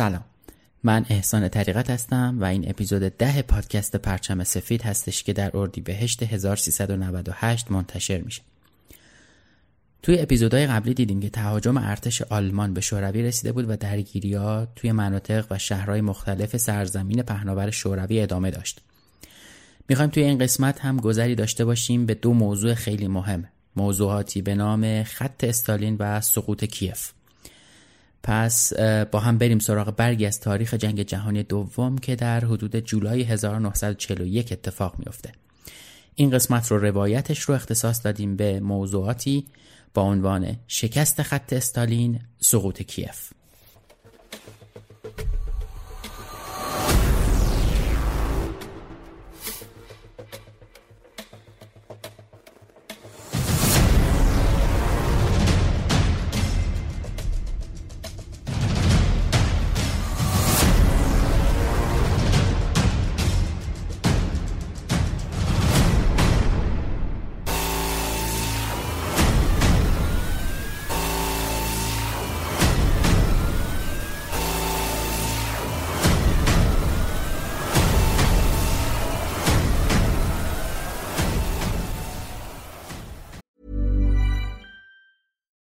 سلام. من احسان طریقت هستم و این اپیزود ده پادکست پرچم سفید هستش که در اردی بهشت 1398 منتشر میشه. توی اپیزودهای قبلی دیدیم که تهاجم ارتش آلمان به شوروی رسیده بود و درگیری ها توی مناطق و شهرهای مختلف سرزمین پهناور شوروی ادامه داشت. می‌خوایم توی این قسمت هم گذری داشته باشیم به دو موضوع خیلی مهم. موضوعاتی به نام خط استالین و سقوط کیف. پس با هم بریم سراغ برگی از تاریخ جنگ جهانی دوم که در حدود جولای 1941 اتفاق میافته. این قسمت رو روایتش رو اختصاص دادیم به موضوعاتی با عنوان شکست خط استالین، سقوط کیف.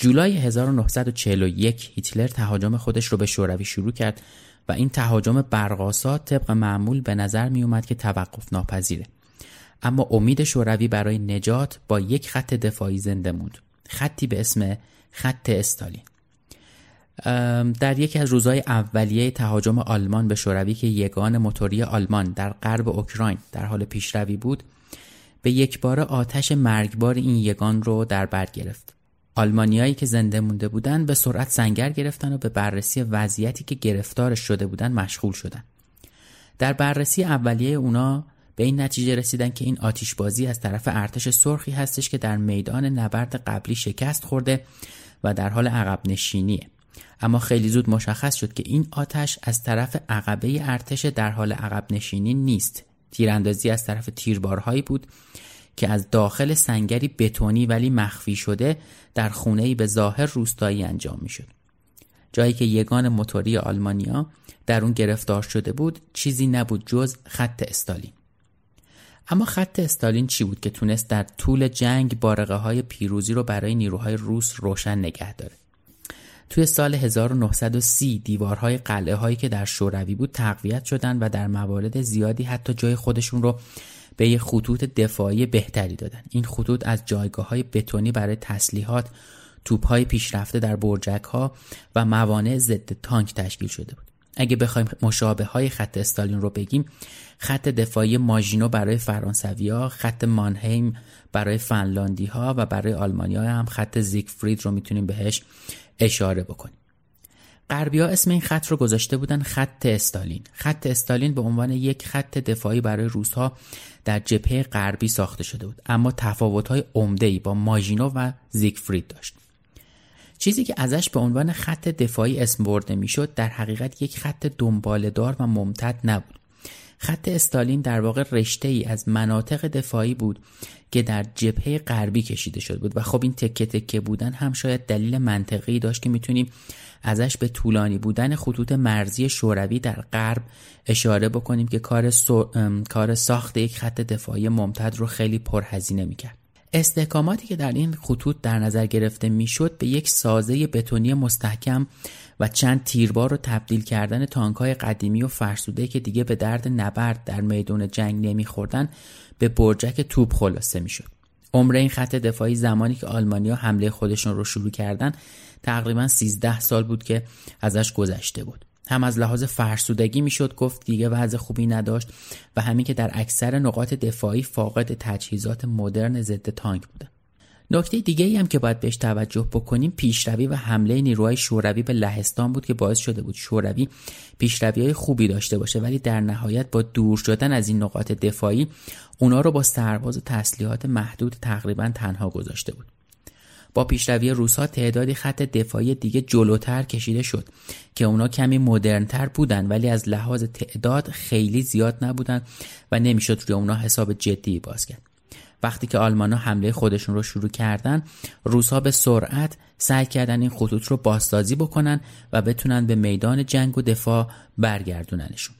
جولای 1941 هیتلر تهاجم خودش رو به شوروی شروع کرد و این تهاجم برقاسا طبق معمول به نظر می اومد که توقف ناپذیره. اما امید شوروی برای نجات با یک خط دفاعی زنده موند. خطی به اسم خط استالین. در یکی از روزهای اولیه تهاجم آلمان به شوروی که یگان موتوری آلمان در غرب اوکراین در حال پیشروی بود به یک بار آتش مرگبار این یگان رو در بر گرفت. آلمانیایی که زنده مونده بودن به سرعت سنگر گرفتن و به بررسی وضعیتی که گرفتارش شده بودن مشغول شدن. در بررسی اولیه اونا به این نتیجه رسیدن که این آتیشبازی از طرف ارتش سرخی هستش که در میدان نبرد قبلی شکست خورده و در حال عقب نشینیه. اما خیلی زود مشخص شد که این آتش از طرف عقبه ارتش در حال عقب نشینی نیست. تیراندازی از طرف تیربارهایی بود که از داخل سنگری بتونی ولی مخفی شده در خونه‌ای به ظاهر روستایی انجام می‌شد. جایی که یگان موتوری آلمانیا در اون گرفتار شده بود چیزی نبود جز خط استالین. اما خط استالین چی بود که تونست در طول جنگ بارقه های پیروزی رو برای نیروهای روس روشن نگه داره؟ توی سال 1930 دیوارهای قلعه هایی که در شوروی بود تقویت شدن و در موارد زیادی حتی جای خودشون رو به یه خطوط دفاعی بهتری دادن. این خطوط از جایگاه های بتونی برای تسلیحات توپ های پیشرفته در برجک ها و موانع ضد تانک تشکیل شده بود. اگه بخوایم مشابه های خط استالین رو بگیم خط دفاعی ماژینو برای فرانسوی ها خط مانهیم برای فنلاندی ها و برای آلمانیا هم خط زیگفرید رو می‌تونیم بهش اشاره بکنیم. غربی اسم این خط رو گذاشته بودن خط استالین. خط استالین به عنوان یک خط دفاعی برای روسها در جبهه غربی ساخته شده بود. اما تفاوت‌های عمده‌ای با ماژینو و زیگفرید داشت. چیزی که ازش به عنوان خط دفاعی اسم برده می‌شد در حقیقت یک خط دنبالدار و ممتد نبود. خط استالین در واقع رشته ای از مناطق دفاعی بود که در جبهه غربی کشیده شده بود. و خب این تکه تکه بودن هم شاید دلیل منطقی داشت که می‌تونیم ازش به طولانی بودن خطوط مرزی شوروی در غرب اشاره بکنیم که کار, کار ساخت یک خط دفاعی ممتد رو خیلی پرهزینه می‌کرد. استحکاماتی که در این خطوط در نظر گرفته می‌شد به یک سازه بتونی مستحکم و چند تیربار رو تبدیل کردن تانکهای قدیمی و فرسوده که دیگه به درد نبرد در میدون جنگ نمیخوردن به برجک توپ خلاصه می‌شد. عمر این خط دفاعی زمانی که آلمانیا حمله خودشون رو شروع کردن تقریبا 13 سال بود که ازش گذشته بود. هم از لحاظ فرسودگی می‌شد گفت دیگه وضع خوبی نداشت و همین که در اکثر نقاط دفاعی فاقد تجهیزات مدرن ضد تانک بوده. نکته دیگه ای هم که باید بهش توجه بکنیم پیشروی و حمله نیروهای شوروی به لهستان بود که باعث شده بود شوروی پیشروی های خوبی داشته باشه ولی در نهایت با دور شدن از این نقاط دفاعی اونا رو با سرباز و تسلیحات محدود تقریبا تنها گذاشته بود. با پیشروی روسها تعدادی خط دفاعی دیگه جلوتر کشیده شد که اونا کمی مدرنتر بودن ولی از لحاظ تعداد خیلی زیاد نبودن و نمی‌شد روی اونا حساب جدی باز کرد. وقتی که آلمان ها حمله خودشون رو شروع کردن روسها به سرعت سعی کردن این خطوط رو بازسازی بکنن و بتونن به میدان جنگ و دفاع برگردوننشون.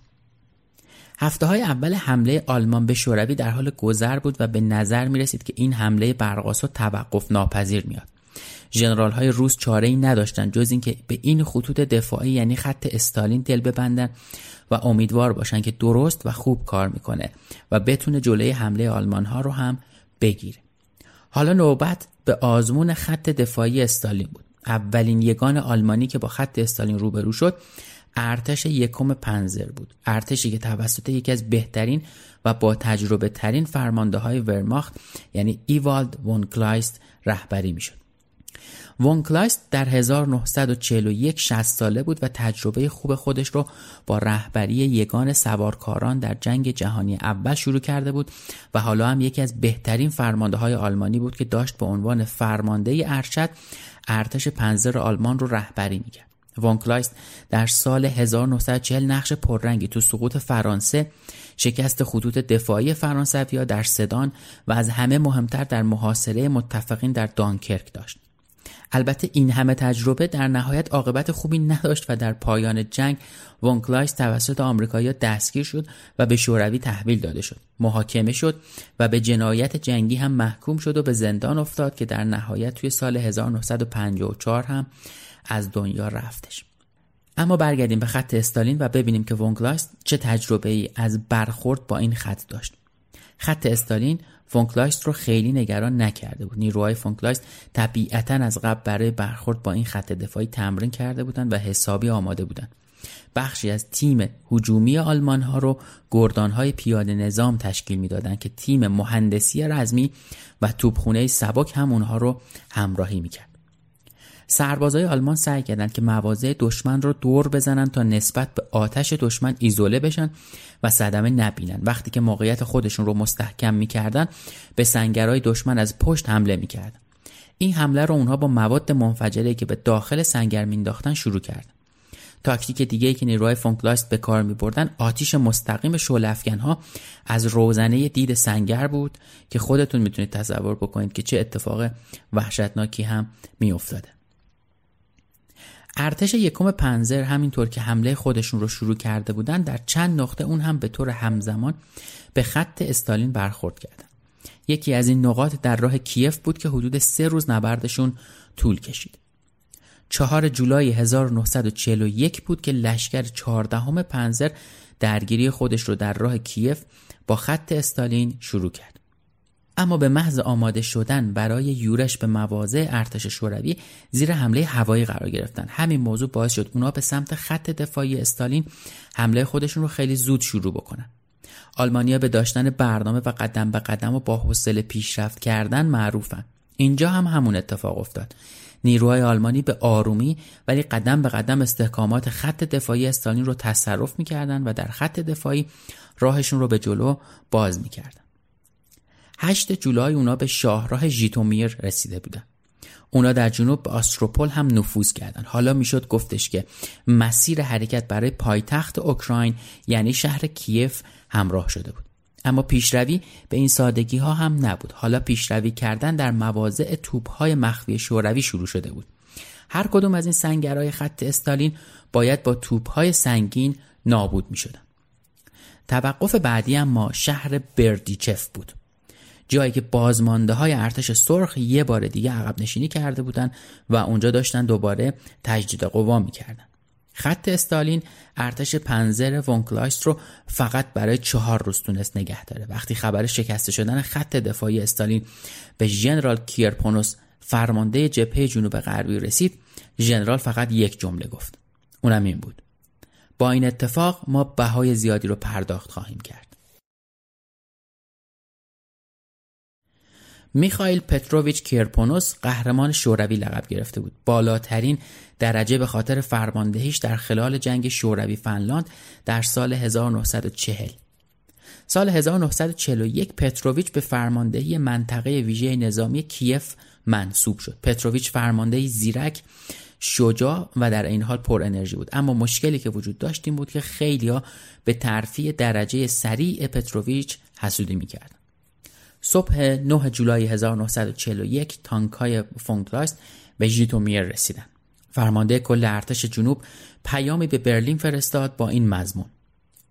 هفته های اول حمله آلمان به شوروی در حال گذر بود و به نظر می رسید که این حمله برقاسا توقف ناپذیر میاد. ژنرال های روس چاره ای نداشتند جز اینکه به این خطوط دفاعی یعنی خط استالین دل ببندن و امیدوار باشن که درست و خوب کار می‌کنه و بتونه جلوی حمله آلمان ها رو هم بگیره. حالا نوبت به آزمون خط دفاعی استالین بود. اولین یگان آلمانی که با خط استالین روبرو شد ارتش یکم پنزر بود. ارتشی که توسط یکی از بهترین و با تجربه ترین فرمانده های ورماخت یعنی اوالد وون کلایست رهبری می‌شد. وون کلایست در 1941 60 ساله بود و تجربه خوب خودش رو با رهبری یگان سوارکاران در جنگ جهانی اول شروع کرده بود و حالا هم یکی از بهترین فرمانده های آلمانی بود که داشت به عنوان فرمانده ارشد ارتش پنزر آلمان رو رهبری می‌کرد. وان کلایست در سال 1940 نقش پررنگی تو سقوط فرانسه شکست خطوط دفاعی فرانسویا در سدان و از همه مهمتر در محاصره متفقین در دانکرک داشت. البته این همه تجربه در نهایت عاقبت خوبی نداشت و در پایان جنگ وان کلایست توسط آمریکایی‌ها دستگیر شد و به شوروی تحویل داده شد. محاکمه شد و به جنایت جنگی هم محکوم شد و به زندان افتاد که در نهایت توی سال 1954 هم از دنیا رفتش. اما برگردیم به خط استالین و ببینیم که فونکلایست چه تجربه ای از برخورد با این خط داشت. خط استالین فونکلایست رو خیلی نگران نکرده بود. نیروهای فونکلایست طبیعتا از قبل برای برخورد با این خط دفاعی تمرین کرده بودند و حسابی آماده بودند. بخشی از تیم هجومی آلمان ها رو گردان های پیاده نظام تشکیل می‌دادند که تیم مهندسی رزمی و توپخونه سبک هم اونها رو همراهی می‌کرد. سربازای آلمان سعی کردند که مواضع دشمن رو دور بزنن تا نسبت به آتش دشمن ایزوله بشن و صدمه نبینن. وقتی که موقعیت خودشون رو مستحکم می‌کردن به سنگرهای دشمن از پشت حمله می‌کردن. این حمله رو اونها با مواد منفجره که به داخل سنگر مینداختن شروع کردن. تاکتیک دیگه ای که نیروهای فونکلاست به کار می بردن آتیش مستقیم شعله ها از روزنه دید سنگر بود که خودتون می‌تونید تصور بکنید که چه اتفاق وحشتناکی هم می افتاده. ارتش یکم پنزر همینطور که حمله خودشون رو شروع کرده بودن در چند نقطه اون هم به طور همزمان به خط استالین برخورد کردن. یکی از این نقاط در راه کیف بود که حدود سه روز نبردشون طول کشید. چهار جولای 1941 بود که لشکر چهاردهم پنزر درگیری خودش رو در راه کیف با خط استالین شروع کرد. اما به محض آماده شدن برای یورش به مواضع ارتش شوروی زیر حمله هوایی قرار گرفتن. همین موضوع باعث شد اونا به سمت خط دفاعی استالین حمله خودشون رو خیلی زود شروع بکنن. آلمانیا به داشتن برنامه و قدم به قدم و با حوصله پیشرفت کردن معروفن. اینجا هم همون اتفاق افتاد. نیروهای آلمانی به آرومی ولی قدم به قدم استحکامات خط دفاعی استالین رو تصرف می‌کردن و در خط دفاعی راهشون رو به جلو باز می‌کردن. 8 جولای اونا به شاهراه ژیتومیر رسیده بودن. اونا در جنوب به آستروپول هم نفوذ کردند. حالا می‌شد گفتش که مسیر حرکت برای پایتخت اوکراین یعنی شهر کیف همراه شده بود. اما پیشروی به این سادگی ها هم نبود. حالا پیشروی کردن در مواضع توپ های مخفی شوروی شروع شده بود. هر کدوم از این سنگرهای خط استالین باید با توپ های سنگین نابود می شدن. توقف بعدی هم ما شهر بردیچف بود. جایی که بازمانده های ارتش سرخ یه بار دیگه عقب نشینی کرده بودن و اونجا داشتن دوباره تجدید قوا می‌کردن. خط استالین ارتش پنزر ونکلایست رو فقط برای چهار روز تونست نگه داره. وقتی خبر شکسته شدن خط دفاعی استالین به ژنرال کیرپونوس فرمانده جبهه جنوب غربی رسید ژنرال فقط یک جمله گفت. اونم این بود. با این اتفاق ما بهای زیادی رو پرداخت خواهیم کرد. میخائیل پتروویچ کیرپونوس قهرمان شوروی لقب گرفته بود. بالاترین درجه به خاطر فرماندهیش در خلال جنگ شوروی فنلاند در سال 1940 سال 1941 پتروویچ به فرماندهی منطقه ویژه نظامی کیف منصوب شد. پتروویچ فرماندهی زیرک شجاع و در این حال پر انرژی بود. اما مشکلی که وجود داشت این بود که خیلیا به ترفیع درجه سریع پتروویچ حسودی می‌کرد صبح 9 جولای 1941 تانکای فونکلاست به ژیتومیر رسیدن. فرمانده کل ارتش جنوب پیامی به برلین فرستاد با این مضمون.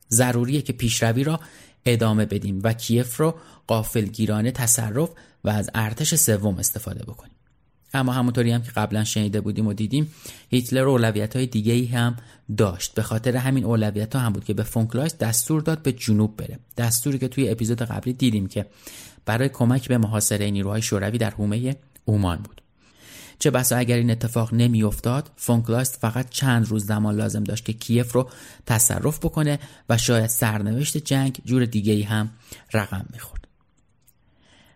ضروریه که پیشروی را ادامه بدیم و کیف را غافلگیرانه تصرف و از ارتش سوم استفاده بکنیم. اما همونطوری هم که قبلا شنیده بودیم و دیدیم هیتلر اولویت های دیگه ای هم داشت. به خاطر همین اولویت ها هم بود که به فونکلایست دستور داد به جنوب بره. دستوری که توی اپیزود قبلی دیدیم که برای کمک به محاصره نیروهای شوروی در حومه اومان بود. چه بسا اگر این اتفاق نمیافتاد فونکلاست فقط چند روز زمان لازم داشت که کیف رو تصرف بکنه و شاید سرنوشت جنگ جور دیگه ای هم رقم می‌خورد.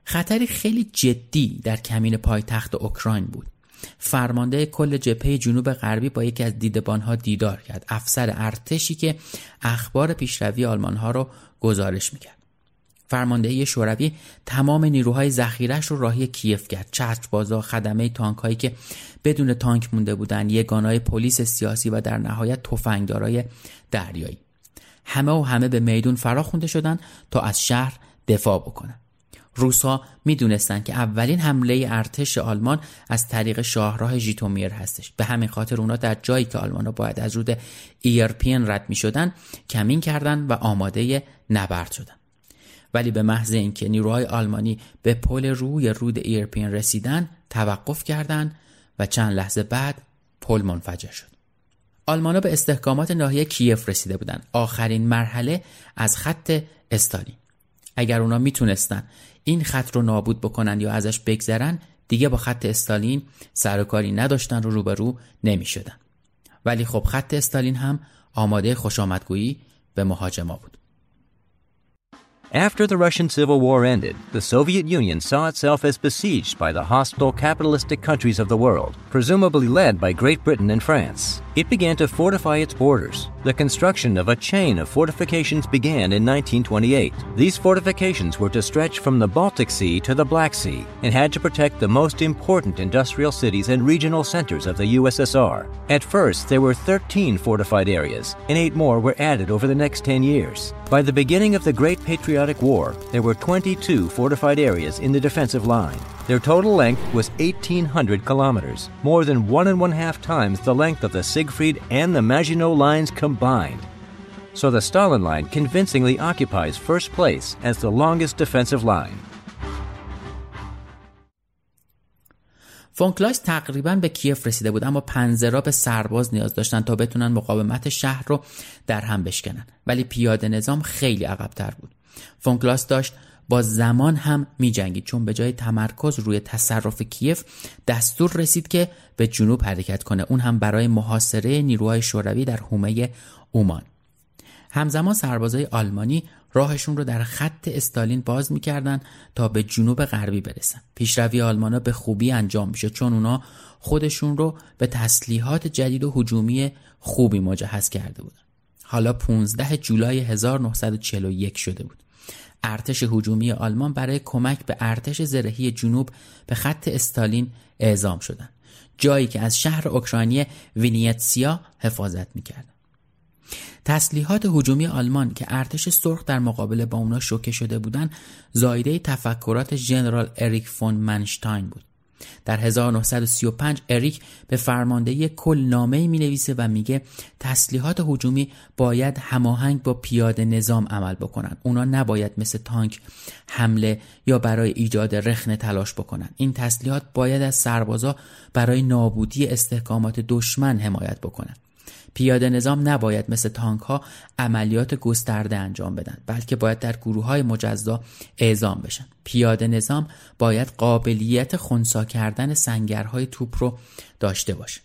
خطری خیلی جدی در کمین پایتخت اوکراین بود. فرمانده کل جبهه جنوب غربی با یکی از دیدبانها دیدار کرد. افسر ارتشی که اخبار پیشروی آلمان ها رو گزارش می‌کرد. فرماندهی شوروی تمام نیروهای ذخیرش رو راهی کیف کرد. چتربازا خدمه تانک هایی که بدون تانک مونده بودن یگانهای پلیس سیاسی و در نهایت تفنگدارای دریایی. همه و همه به میدون فرا خونده شدن تا از شهر دفاع بکنن. روسا می‌دونستند که اولین حمله ارتش آلمان از طریق شاهراه ژیتومیر هستش. به همین خاطر اونا در جایی که آلمان ها باید از رود ایرپین رد می شدن کمین کردن و آماده نبرد شدن. ولی به محض اینکه نیروهای آلمانی به پل روی رود ایرپین رسیدن توقف کردند و چند لحظه بعد پل منفجر شد. آلمانا به استحکامات ناحیه کیف رسیده بودند. آخرین مرحله از خط استالین. اگر اونا می‌تونستن این خط رو نابود بکنن یا ازش بگذرن دیگه با خط استالین سر و کاری نداشتن رو روبرو نمی‌شدن. ولی خب خط استالین هم آماده خوشامدگویی به مهاجما بود. After the Russian Civil War ended, the Soviet Union saw itself as besieged by the hostile capitalistic countries of the world, presumably led by Great Britain and France. It began to fortify its borders. The construction of a chain of fortifications began in 1928. These fortifications were to stretch from the Baltic Sea to the Black Sea and had to protect the most important industrial cities and regional centers of the USSR. At first, there were 13 fortified areas, and eight more were added over the next 10 years. By the beginning of the Great Patriotic War, there were 22 fortified areas in the defensive line. Their total length was 1,800 kilometers, more than one and one half times the length of the Siegfried and the Maginot lines combined. So the Stalin Line convincingly occupies first place as the longest defensive line. فونکلاش تقریبا به کیف رسیده بود اما پنزرا به سرباز نیاز داشتن تا بتونن مقاومت شهر رو در هم بشکنن ولی پیاده نظام خیلی عقبتر بود فونکلاس داشت با زمان هم می جنگید چون به جای تمرکز روی تصرف کیف دستور رسید که به جنوب حرکت کنه. اون هم برای محاصره نیروهای شوروی در حومه اومان. همزمان سربازای آلمانی راهشون رو در خط استالین باز می‌کردن تا به جنوب غربی برسن. پیشروی آلمانا به خوبی انجام میشه چون اونا خودشون رو به تسلیحات جدید و حجومی خوبی مجهز کرده بودن. حالا 15 جولای 1941 شده بود. ارتش هجومی آلمان برای کمک به ارتش زرهی جنوب به خط استالین اعزام شدند جایی که از شهر اوکراینی وینیتسیا حفاظت می‌کرد. تسلیحات هجومی آلمان که ارتش سرخ در مقابله با اونا شوکه شده بودند زایده تفکرات ژنرال اریک فون منشتاین بود. در 1935 اریک به فرماندهی کل نامه می نویسه و میگه تسلیحات هجومی باید هماهنگ با پیاده نظام عمل بکنن اونا نباید مثل تانک حمله یا برای ایجاد رخنه تلاش بکنن این تسلیحات باید از سربازا برای نابودی استحکامات دشمن حمایت بکنن پیاده نظام نباید مثل تانک ها عملیات گسترده انجام بدن بلکه باید در گروه های مجزا اعزام بشن. پیاده نظام باید قابلیت خونسا کردن سنگرهای توپ رو داشته باشه.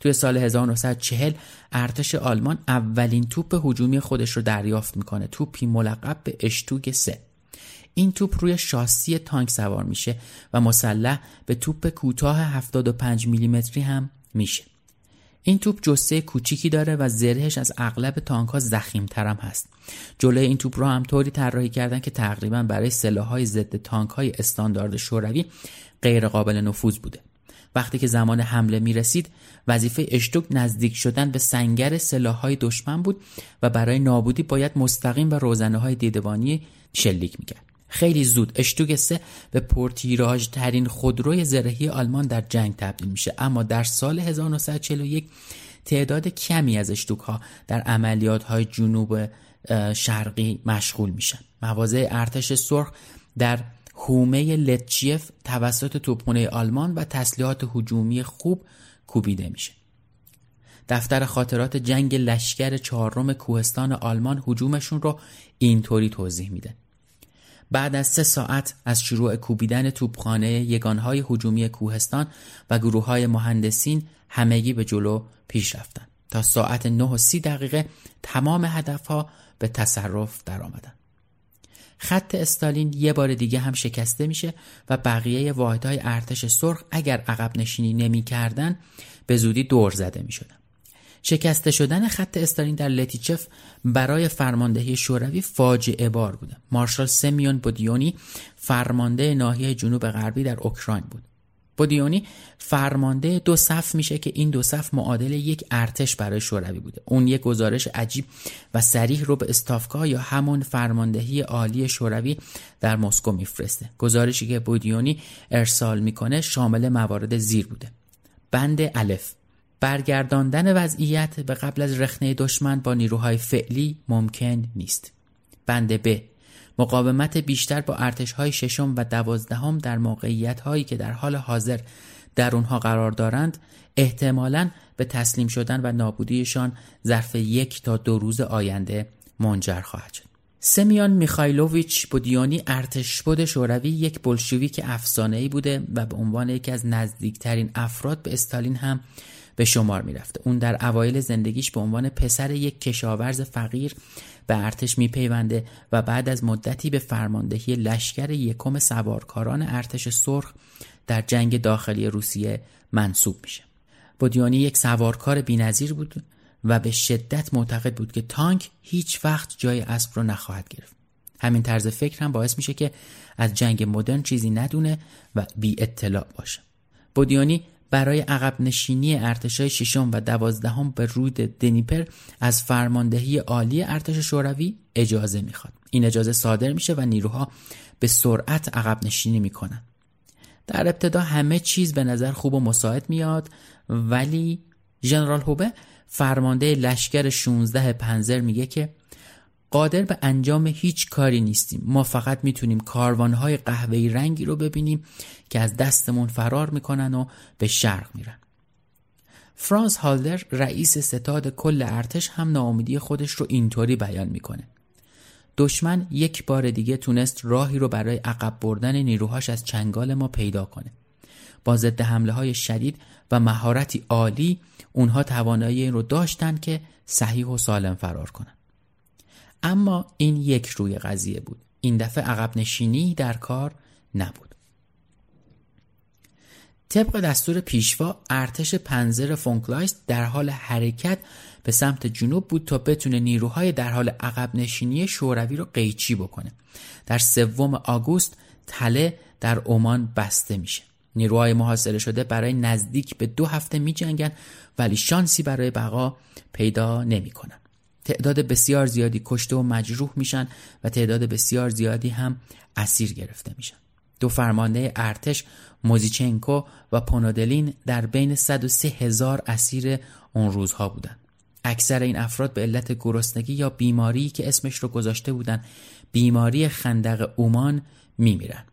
توی سال 1940 ارتش آلمان اولین توپ هجومی خودش رو دریافت می‌کنه توپی ملقب به اشتوگ سه. این توپ روی شاسی تانک سوار میشه و مسلح به توپ کوتاه 75 میلیمتری هم میشه. این توپ جسه کوچیکی داره و زرهش از اغلب تانک ها زخیم ترم هست. جلوی این توپ رو هم طوری طراحی کردن که تقریبا برای های ضد تانک های استاندارد شوروی غیر قابل نفوذ بوده. وقتی که زمان حمله می رسید وظیفه اشتوک نزدیک شدن به سنگر های دشمن بود و برای نابودی باید مستقیم به روزنه های دیدبانی شلیک می‌کرد. خیلی زود اشتوگ سه به پرتیراژ ترین خودروی زرهی آلمان در جنگ تبدیل میشه. اما در سال 1941 تعداد کمی از اشتوک ها در عملیات های جنوب شرقی مشغول میشن. مواضع ارتش سرخ در هومه لتچیف توسط توپخانه آلمان و تسلیحات هجومی خوب کوبیده میشه. دفتر خاطرات جنگ لشکر چهارم کوهستان آلمان هجومشون رو اینطوری توضیح میده. بعد از سه ساعت از شروع کوبیدن توپخانه یگانهای هجومی کوهستان و گروه های مهندسین همگی به جلو پیش رفتند تا ساعت 9 و سی دقیقه تمام هدفها به تصرف در آمدن. خط استالین یه بار دیگه هم شکسته میشه و بقیه واحدهای ارتش سرخ اگر عقب نشینی نمی کردن به زودی دور زده می شدن. شکسته شدن خط استالین در لتیچف برای فرماندهی شوروی فاجعه بار بوده. مارشال سمیون بودیونی فرمانده ناحیه جنوب غربی در اوکراین بود. بودیونی فرمانده دو صف میشه که این دو صف معادل یک ارتش برای شوروی بوده. اون یک گزارش عجیب و سریح رو به استافکا یا همون فرماندهی عالی شوروی در مسکو میفرسته. گزارشی که بودیونی ارسال می‌کنه شامل موارد زیر بوده. بند الف. برگرداندن وضعیت به قبل از رخنه دشمن با نیروهای فعلی ممکن نیست. بند ب مقاومت بیشتر با ارتشهای ششم و دوازدهم در موقعیت هایی که در حال حاضر در اونها قرار دارند احتمالا به تسلیم شدن و نابودیشان ظرف یک تا دو روز آینده منجر خواهد شد. سمیان میخایلوویچ بودیانی ارتشبد شوروی یک بلشویک افسانه‌ای بوده و به عنوان یکی از نزدیکترین افراد به استالین هم به شمار می‌رفته اون در اوایل زندگیش به عنوان پسر یک کشاورز فقیر به ارتش میپیونده و بعد از مدتی به فرماندهی لشکر یکم سوارکاران ارتش سرخ در جنگ داخلی روسیه منصوب میشه. بودیانی یک سوارکار بینظیر بود و به شدت معتقد بود که تانک هیچ وقت جای اسب رو نخواهد گرفت. همین طرز فکر هم باعث میشه که از جنگ مدرن چیزی ندونه و بی اطلاع باشه. بودیانی برای عقب نشینی ارتشای ششم و دوازدهم به رود دنیپر از فرماندهی عالی ارتش شوروی اجازه می‌خواد. این اجازه صادر میشه و نیروها به سرعت عقب نشینی می‌کنن. در ابتدا همه چیز به نظر خوب و مساعد میاد ولی ژنرال هوبه فرمانده لشکر 16 پنزر میگه که قادر به انجام هیچ کاری نیستیم. ما فقط می‌تونیم کاروانهای قهوه‌ای رنگی رو ببینیم که از دستمون فرار می‌کنن و به شرق میرن. فرانس هالدر رئیس ستاد کل ارتش هم ناامیدی خودش رو اینطوری بیان می‌کنه. دشمن یک بار دیگه تونست راهی رو برای عقب بردن نیروهاش از چنگال ما پیدا کنه. با ضد حمله های شدید و مهارتی عالی اونها توانایی رو داشتن که صحیح و سالم فرار کنن. اما این یک روی قضیه بود. این دفعه عقب نشینی در کار نبود. طبق دستور پیشوا ارتش پنزر فونکلایست در حال حرکت به سمت جنوب بود تا بتونه نیروهای در حال عقب نشینی شوروی رو قیچی بکنه. در سوم آگوست تله در اومان بسته میشه. نیروهای محاصره شده برای نزدیک به دو هفته می جنگن ولی شانسی برای بقا پیدا نمی کنن. تعداد بسیار زیادی کشته و مجروح میشن و تعداد بسیار زیادی هم اسیر گرفته میشن. دو فرمانده ارتش موزیچنکو و پونودلین در بین 103 هزار اسیر اون روزها بودند. اکثر این افراد به علت گرسنگی یا بیماری که اسمش رو گذاشته بودن بیماری خندق اومان میمیرن.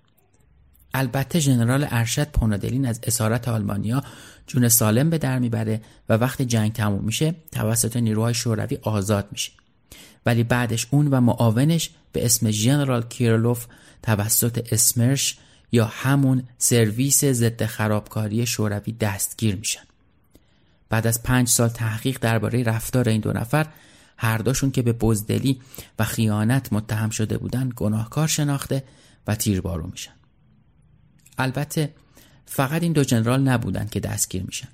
البته ژنرال ارشد پونادلین از اسارت آلمانیا جون سالم به در می‌بره و وقتی جنگ تموم میشه توسط نیروهای شوروی آزاد میشه. ولی بعدش اون و معاونش به اسم ژنرال کیرلوف توسط اسمرش یا همون سرویس ضد خرابکاری شوروی دستگیر میشن. بعد از پنج سال تحقیق درباره رفتار این دو نفر هر دوشون که به بزدلی و خیانت متهم شده بودن گناهکار شناخته و تیربارو میشن. البته فقط این دو جنرال نبودند که دستگیر میشن.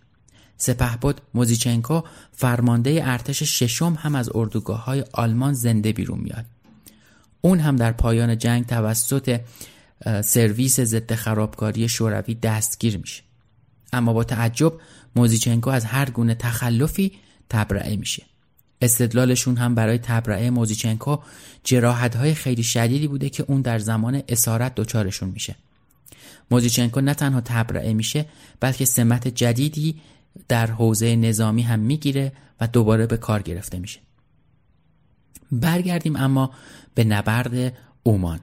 سپهبد موزیچنکو فرمانده ارتش ششم هم از اردوگاه های آلمان زنده بیرون میاد. اون هم در پایان جنگ توسط سرویس ضد خرابکاری شوروی دستگیر میشه. اما با تعجب موزیچنکو از هر گونه تخلفی تبرئه میشه. استدلالشون هم برای تبرئه موزیچنکو جراحت های خیلی شدیدی بوده که اون در زمان اسارت دچارشون میشه. موزیچنکو نه تنها تبرئه میشه بلکه سمت جدیدی در حوزه نظامی هم می‌گیره و دوباره به کار گرفته میشه. برگردیم اما به نبرد اومان.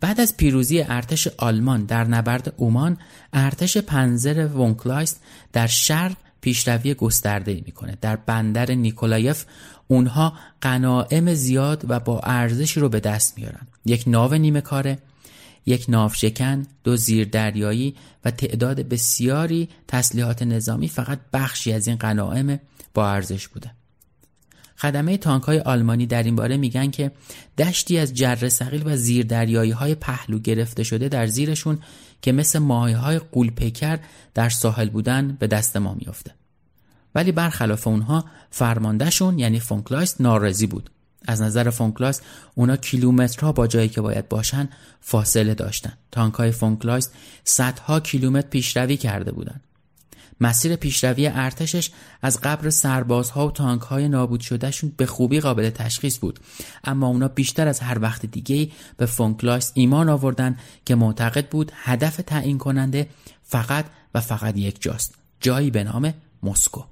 بعد از پیروزی ارتش آلمان در نبرد اومان ارتش پنزر فونکلایست در شرق پیشروی گسترده می‌کنه. در بندر نیکولایف اونها غنائم زیاد و با ارزشی رو به دست میارن. یک ناو نیمه کاره یک ناوشکن، دو زیردریایی و تعداد بسیاری تسلیحات نظامی فقط بخشی از این غنائم با ارزش بوده. خدمه تانک های آلمانی در این باره میگن که دشتی از جرثقیل و زیردریایی های پهلو گرفته شده در زیرشون که مثل ماهی های غولپیکر در ساحل بودن به دست ما میافته. ولی برخلاف اونها فرماندهشون یعنی فونکلایست ناراضی بود از نظر فونکلایست اونا کیلومترها با جایی که باید باشن فاصله داشتن. تانک های فونکلایست صدها کیلومتر پیشروی کرده بودند. مسیر پیشروی ارتشش از قبر سربازها و تانک های نابود شدهشون به خوبی قابل تشخیص بود. اما اونا بیشتر از هر وقت دیگه به فونکلایست ایمان آوردن که معتقد بود هدف تعیین کننده فقط و فقط یک جاست. جایی به نام مسکو.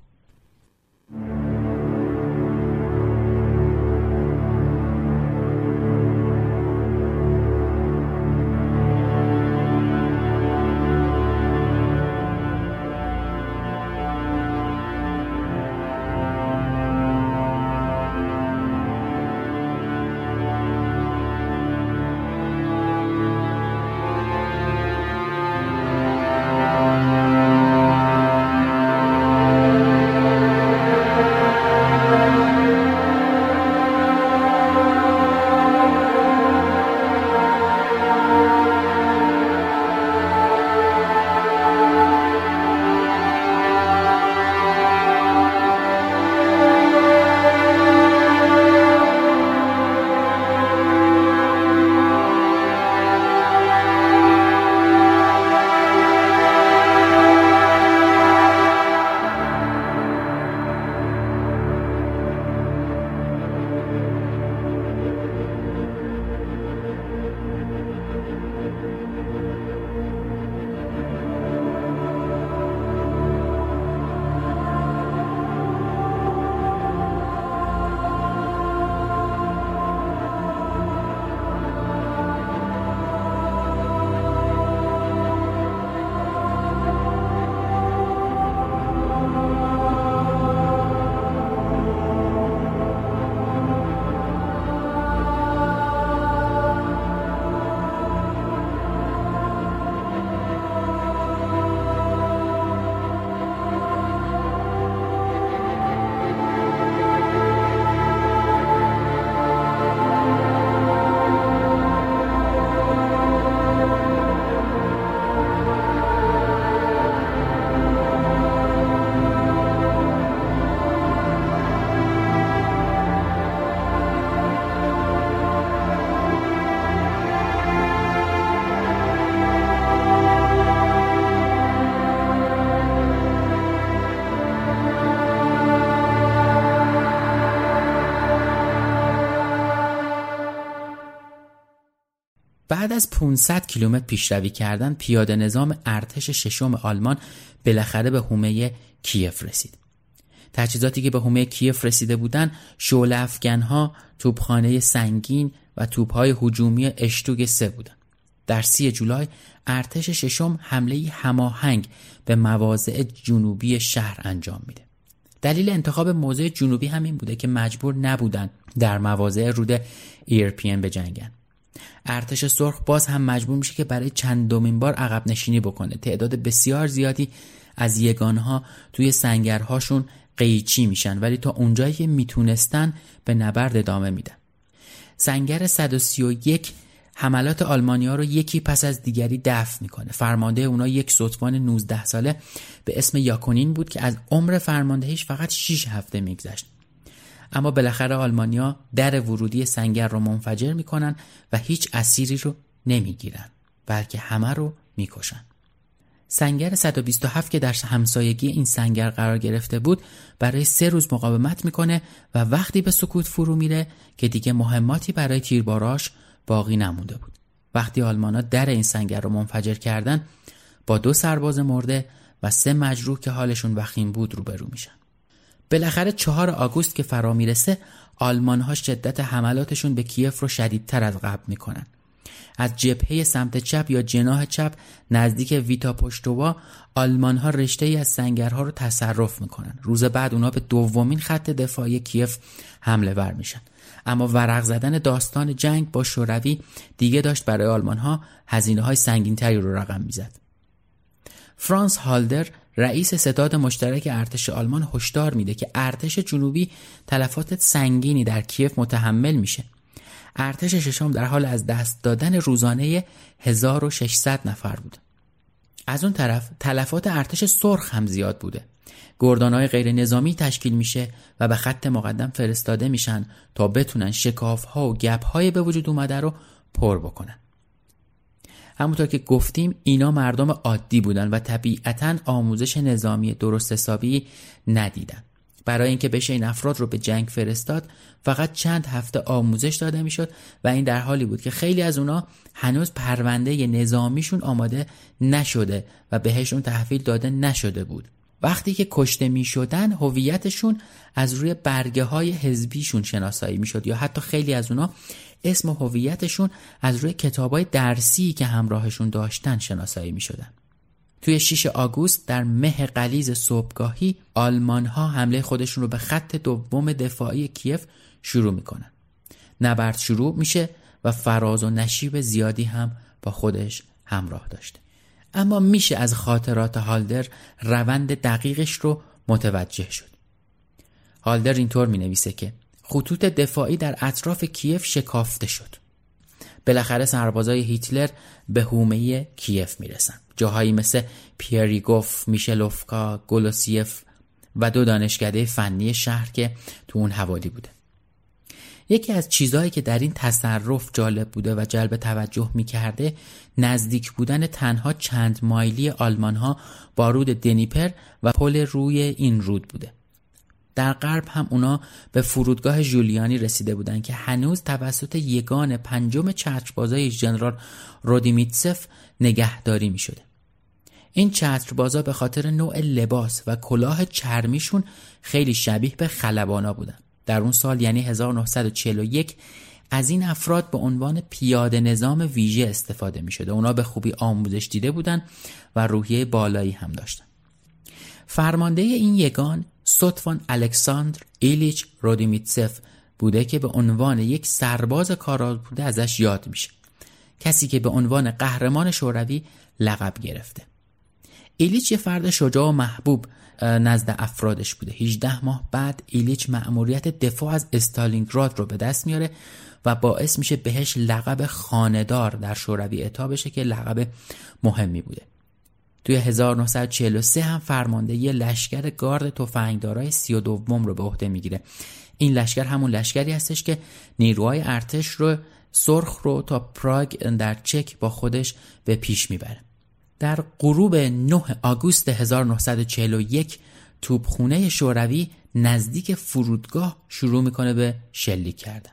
500 کیلومتر پیشروی کردن پیاده نظام ارتش ششم آلمان بالاخره به حومه کیف رسید. تجهیزاتی که به حومه کیف رسیده بودند شعله افکنها، توپخانه سنگین و توپهای هجومی اشتوگ سه بودند. در سی جولای ارتش ششم حمله هماهنگ به مواضع جنوبی شهر انجام میده. دلیل انتخاب موضع جنوبی همین بوده که مجبور نبودن در مواضع رود ایرپین به جنگن. ارتش سرخ باز هم مجبور میشه که برای چندمین بار عقب نشینی بکنه. تعداد بسیار زیادی از یگانها توی سنگرهاشون قیچی میشن ولی تا اونجایی که می‌تونستن به نبرد ادامه میدن. سنگر 131 حملات آلمانیا رو یکی پس از دیگری دفع می‌کنه فرمانده اونا یک سطفان 19 ساله به اسم یاکونین بود که از عمر فرماندهیش فقط 6 هفته میگذشت اما بالاخره آلمانیا در ورودی سنگر رو منفجر می‌کنن و هیچ اسیری رو نمی‌گیرن بلکه همه رو می‌کشن. سنگر 127 که در همسایگی این سنگر قرار گرفته بود برای سه روز مقاومت می‌کنه و وقتی به سکوت فرو میره که دیگه مهماتی برای تیرباراش باقی نمونده بود. وقتی آلمانا در این سنگر رو منفجر کردن با دو سرباز مرده و سه مجروح که حالشون وخیم بود روبرو میشن. بالاخره چهار آگوست که فرا می‌رسه آلمان ها شدت حملاتشون به کیف رو شدیدتر از قبل می‌کنن. از جبهه سمت چپ یا جناح چپ نزدیک ویتا پشتووا آلمان ها رشته ای از سنگرها رو تصرف می‌کنن. روز بعد اونا به دومین خط دفاعی کیف حمله ور میشن. اما ورق زدن داستان جنگ با شوروی دیگه داشت برای آلمان ها هزینه های سنگین تری رو رقم می‌زد. فرانس هالدر رئیس ستاد مشترک ارتش آلمان هشدار میده که ارتش جنوبی تلفات سنگینی در کیف متحمل میشه. ارتش ششم در حال از دست دادن روزانه 1600 نفر بود. از اون طرف تلفات ارتش سرخ هم زیاد بوده. گردانهای غیر نظامی تشکیل میشه و به خط مقدم فرستاده میشن تا بتونن شکاف ها و گپ های به وجود اومده رو پر بکنن همونطور که گفتیم اینا مردم عادی بودن و طبیعتا آموزش نظامی درست حسابی ندیدن. برای اینکه بشه این افراد رو به جنگ فرستاد فقط چند هفته آموزش داده می‌شد و این در حالی بود که خیلی از اونا هنوز پرونده نظامیشون آماده نشده و بهشون تحویل داده نشده بود. وقتی که کشته می شدن هویتشون از روی برگه های حزبیشون شناسایی می شد یا حتی خیلی از اونا اسم و هویتشون از روی کتاب های درسی که همراهشون داشتن شناسایی می شدن. توی 6 آگوست در مه قلیز صبحگاهی آلمان ها حمله خودشون رو به خط دوم دفاعی کیف شروع می‌کنن. نبرد شروع میشه و فراز و نشیب زیادی هم با خودش همراه داشته. اما میشه از خاطرات هالدر روند دقیقش رو متوجه شد. هالدر اینطور می نویسه که خطوط دفاعی در اطراف کیف شکافته شد. بالاخره سربازای هیتلر به هومه کیف می‌رسن. جاهایی مثل پیریگوف، میشلوفکا، گولوسیف و دو دانشکده فنی شهر که تو اون حوالی بوده. یکی از چیزهایی که در این تصرف جالب بوده و جلب توجه می کرده نزدیک بودن تنها چند مایلی آلمان ها با رود دنیپر و پل روی این رود بوده. در غرب هم اونا به فرودگاه جولیانی رسیده بودند که هنوز توسط یگان پنجم چتربازای ژنرال رودیمیتسف نگهداری می شده. این چتربازا به خاطر نوع لباس و کلاه چرمیشون خیلی شبیه به خلبانا بودن. در اون سال یعنی 1941 از این افراد به عنوان پیاده نظام ویژه استفاده می شده. اونا به خوبی آموزش دیده بودند و روحیه بالایی هم داشتن. فرمانده این یگان سوتفان الکساندر ایلیچ رودیمیتسف بوده که به عنوان یک سرباز کارال بوده ازش یاد میشه. کسی که به عنوان قهرمان شوروی لقب گرفته. ایلیچ یه فرد شجاع و محبوب نزد افرادش بوده 18 ماه بعد ایلیچ مأموریت دفاع از استالینگراد رو به دست میاره و باعث میشه بهش لقب خاندار در شوروی اعطا بشه که لقب مهمی بوده توی 1943 هم فرمانده یه لشکر گارد تفنگدارای سی و دوم رو به عهده می‌گیره. این لشکر همون لشکری هستش که نیروهای ارتش رو سرخ رو تا پراگ در چک با خودش به پیش می‌بره. در غروب 9 آگوست 1941 توپخونه شوروی نزدیک فرودگاه شروع می‌کنه به شلیک کردن.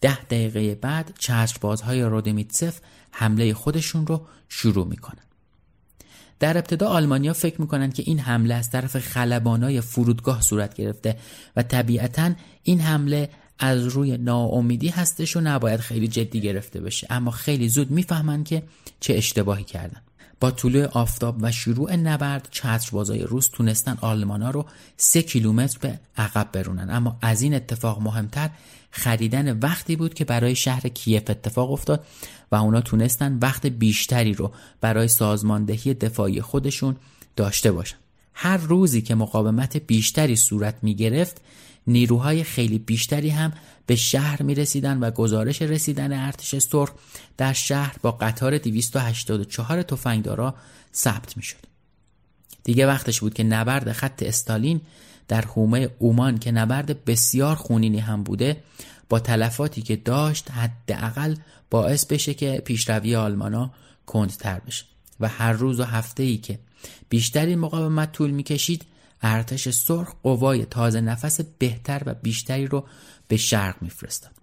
ده دقیقه بعد چشمبازهای رودمیتسف حمله خودشون رو شروع می‌کنن. در ابتدا آلمانیا فکر می‌کنن که این حمله از طرف خلبانای فرودگاه صورت گرفته و طبیعتا این حمله از روی ناامیدی هستش و نباید خیلی جدی گرفته بشه. اما خیلی زود می‌فهمن که چه اشتباهی کردن. با طلوع آفتاب و شروع نبرد چتربازای روس تونستن آلمانا رو سه کیلومتر به عقب برونن. اما از این اتفاق مهمتر خریدن وقتی بود که برای شهر کیف اتفاق افتاد و اونا تونستن وقت بیشتری رو برای سازماندهی دفاعی خودشون داشته باشن. هر روزی که مقاومت بیشتری صورت می گرفت نیروهای خیلی بیشتری هم به شهر می رسیدن و گزارش رسیدن ارتش سرخ در شهر با قطار 284 تفنگدارا ثبت می شد. دیگه وقتش بود که نبرد خط استالین در حومه اومان که نبرد بسیار خونینی هم بوده با تلفاتی که داشت حداقل باعث بشه که پیشروی آلمانا کندتر بشه و هر روز و هفته ای که بیشتری مقاومت طول می‌کشید ارتش سرخ قوای تازه نفس بهتر و بیشتری رو به شرق میفرستاد.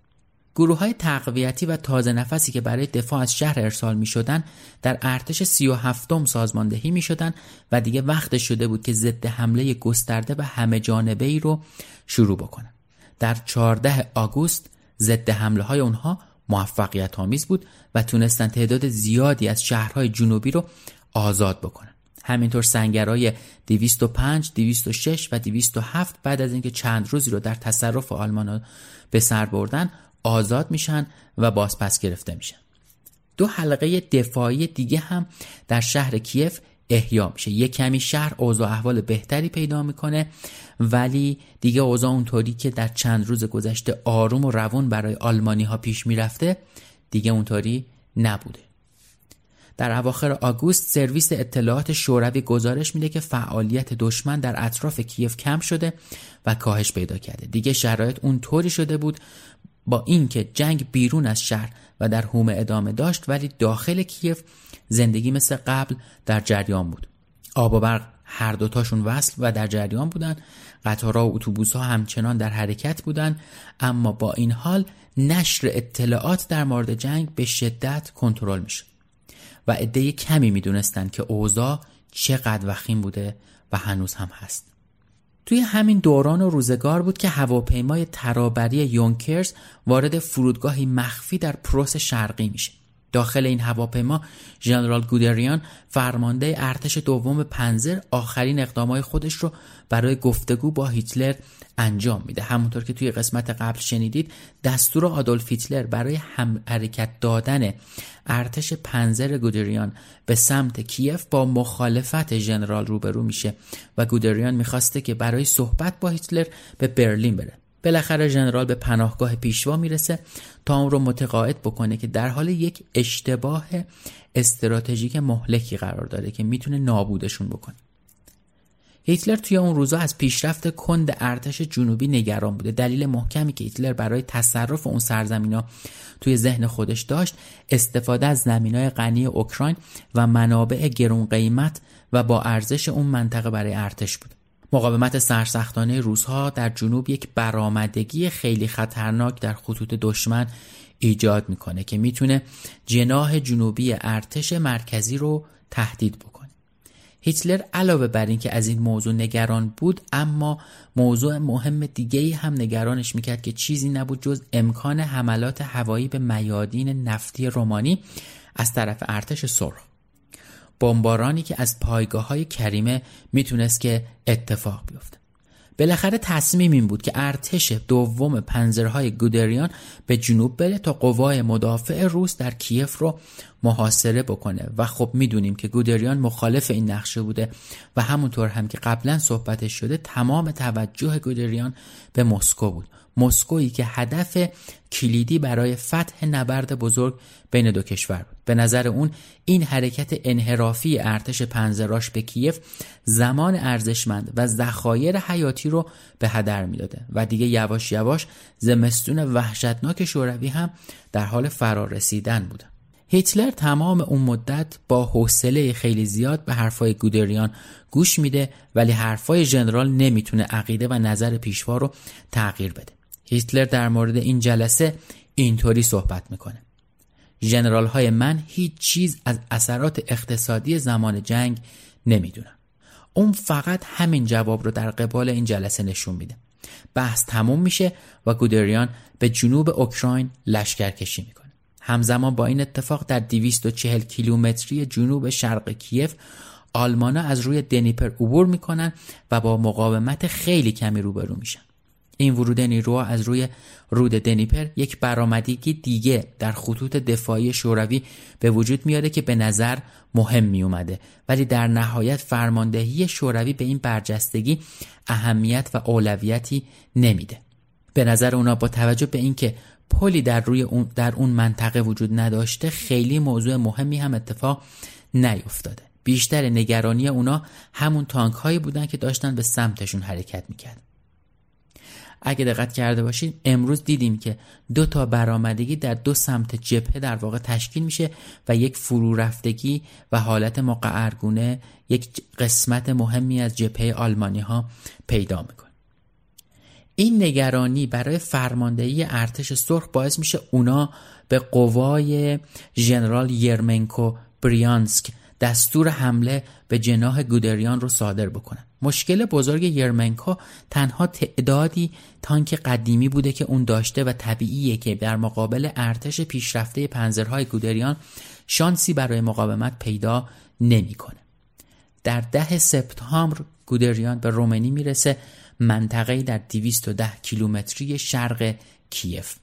گروه های تقویتی و تازه نفسی که برای دفاع از شهر ارسال می شدن در ارتش سی و هفتم سازماندهی می شدن و دیگه وقت شده بود که ضد حمله گسترده و همه جانبه ای رو شروع بکنن. در 14 آگوست ضد حمله های اونها موفقیت آمیز بود و تونستن تعداد زیادی از شهرهای جنوبی رو آزاد بکنن. همینطور سنگرهای 205, 206 و 207 بعد از اینکه چند روزی رو در تصرف آلمان به سر بردن آزاد میشن و بازپس گرفته میشن. دو حلقه دفاعی دیگه هم در شهر کیف احیا میشه. یک کمی شهر اوضاع احوال بهتری پیدا می‌کنه ولی دیگه اوضاع اونطوری که در چند روز گذشته آروم و روون برای آلمانی ها پیش می‌رفته دیگه اونطوری نبوده. در اواخر آگوست سرویس اطلاعات شوروی گزارش میده که فعالیت دشمن در اطراف کیف کم شده و کاهش پیدا کرده. دیگه شرایط اونطوری شده بود با اینکه جنگ بیرون از شهر و در هومه ادامه داشت ولی داخل کیف زندگی مثل قبل در جریان بود. آب و برق هر دوتاشون وصل و در جریان بودن. قطارها و اتوبوس ها همچنان در حرکت بودن. اما با این حال نشر اطلاعات در مورد جنگ به شدت کنترل میشه و عده کمی می‌دونستند که اوضاع چقدر وخیم بوده و هنوز هم هست. توی همین دوران و روزگار بود که هواپیمای ترابری یونکرز وارد فرودگاهی مخفی در پروس شرقی میشه. داخل این هواپیما ژنرال گودریان فرمانده ارتش دوم پنزر آخرین اقدامای خودش رو برای گفتگو با هیتلر انجام میده. همونطور که توی قسمت قبل شنیدید دستور آدولف هیتلر برای هم حرکت دادن ارتش پنزر گودریان به سمت کیف با مخالفت ژنرال روبرو میشه و گودریان می‌خواسته که برای صحبت با هیتلر به برلین بره. بالاخره ژنرال به پناهگاه پیشوا می‌رسه تا اون رو متقاعد بکنه که در حال یک اشتباه استراتژیک مهلکی قرار داره که می‌تونه نابودشون بکنه. هیتلر توی اون روزا از پیشرفت کند ارتش جنوبی نگران بوده. دلیل محکمی که هیتلر برای تصرف اون سرزمینا توی ذهن خودش داشت استفاده از زمینای غنی اوکراین و منابع گرون قیمت و با ارزش اون منطقه برای ارتش بود. مقاومت سرسختانه روزها در جنوب یک برآمدگی خیلی خطرناک در خطوط دشمن ایجاد می‌کنه که می‌تونه جناح جنوبی ارتش مرکزی رو تهدید بکنه. هیتلر علاوه بر اینکه از این موضوع نگران بود اما موضوع مهم دیگه هم نگرانش می‌کرد که چیزی نبود جز امکان حملات هوایی به میادین نفتی رومانی از طرف ارتش سرخ. بمبارانی که از پایگاه های کریمه می‌تونست که اتفاق بیفته. بالاخره تصمیم این بود که ارتش دوم پنزرهای گودریان به جنوب بره تا قوای مدافع روس در کیف رو محاصره بکنه. و خب می‌دونیم که گودریان مخالف این نقشه بوده و همونطور هم که قبلا صحبتش شده تمام توجه گودریان به مسکو بود. مسکویی که هدف کلیدی برای فتح نبرد بزرگ بین دو کشور بود. به نظر اون این حرکت انحرافی ارتش پنزراش به کیف زمان ارزشمند و ذخایر حیاتی رو به هدر می‌داده. و دیگه یواش یواش زمستون وحشتناک شوروی هم در حال فرار رسیدن بوده. هیتلر تمام اون مدت با حوصله خیلی زیاد به حرفای گودریان گوش میده ولی حرفای ژنرال نمی‌تونه عقیده و نظر پیشوا رو تغییر بده. هیتلر در مورد این جلسه اینطوری صحبت می‌کنه. ژنرال های من هیچ چیز از اثرات اقتصادی زمان جنگ نمی‌دونن. اون فقط همین جواب رو در قبال این جلسه نشون میده. بحث تموم میشه و گودریان به جنوب اوکراین لشکر کشی می‌کنه. همزمان با این اتفاق در 240 کیلومتری جنوب شرق کیف آلمانا از روی دنیپر عبور می‌کنن و با مقاومت خیلی کمی روبرو میشن. این ورود نیروها از روی رود دنیپر یک برآمدگی دیگه در خطوط دفاعی شوروی به وجود میاره که به نظر مهم می اومده ولی در نهایت فرماندهی شوروی به این برجستگی اهمیت و اولویتی نمیده. به نظر اونا با توجه به اینکه پلی در روی اون در اون منطقه وجود نداشته خیلی موضوع مهمی هم اتفاق نیفتاده. بیشتر نگرانی اونا همون تانک هایی بودن که داشتن به سمتشون حرکت می‌کرد اگه دقت کرده باشید امروز دیدیم که دو تا برآمدگی در دو سمت جبهه در واقع تشکیل میشه و یک فرو رفتگی و حالت مقعرگونه یک قسمت مهمی از جبهه آلمانی ها پیدا می‌کنه. این نگرانی برای فرماندهی ارتش سرخ باعث میشه اونا به قوای ژنرال یرمنکو بریانسک دستور حمله به جناح گودریان رو صادر بکنن. مشکل بزرگ یرمنکو تنها تعدادی تانک قدیمی بوده که اون داشته و طبیعیه که در مقابل ارتش پیشرفته پنزرهای گودریان شانسی برای مقاومت پیدا نمی‌کنه. در ده سپتامبر گودریان به رومنی می‌رسه منطقه در 210 کیلومتری شرق کیف